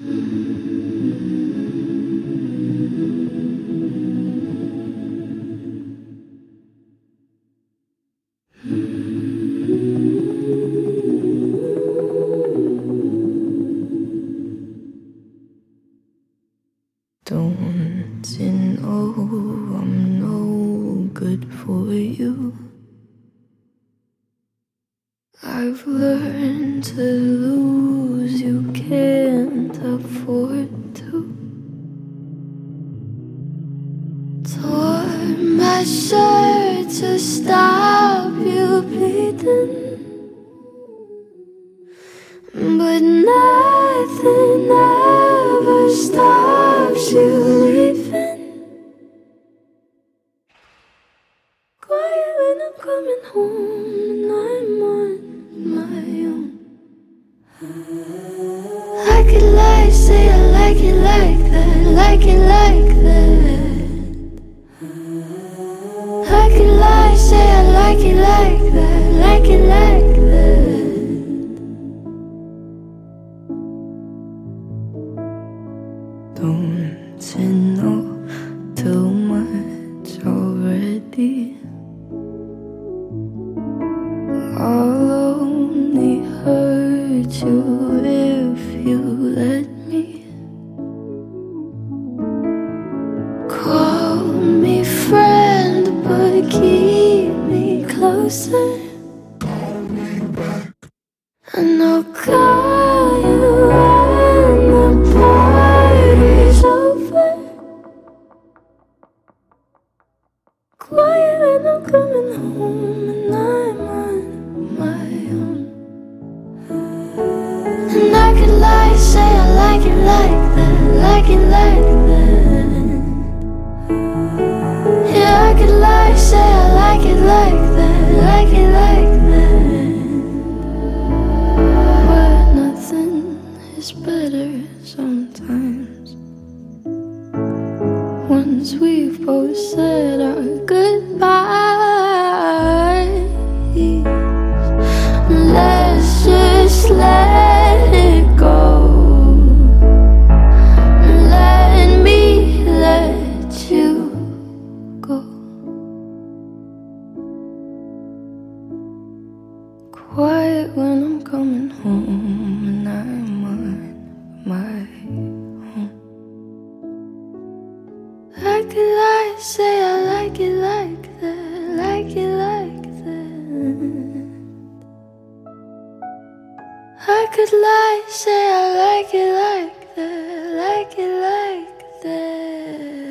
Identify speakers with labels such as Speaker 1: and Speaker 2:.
Speaker 1: Oh, I've learned to lose, you can't shirt to stop you bleeding. But nothing ever stops you leaving. Quiet when I'm coming home and I'm on my own. I could lie, say I like it like it like that, like it like that. Don't you know me closer. And I'll call you when the party's over. Quiet when I'm coming home and I'm on my own. And I could lie, say I like it like that, like it like that. Sometimes. Once we've both said our goodbyes, let's just let it go. Let me let you go. Quiet when I'm coming home say I like it like that, like it like that. I could lie, say I like it like that, like it like that.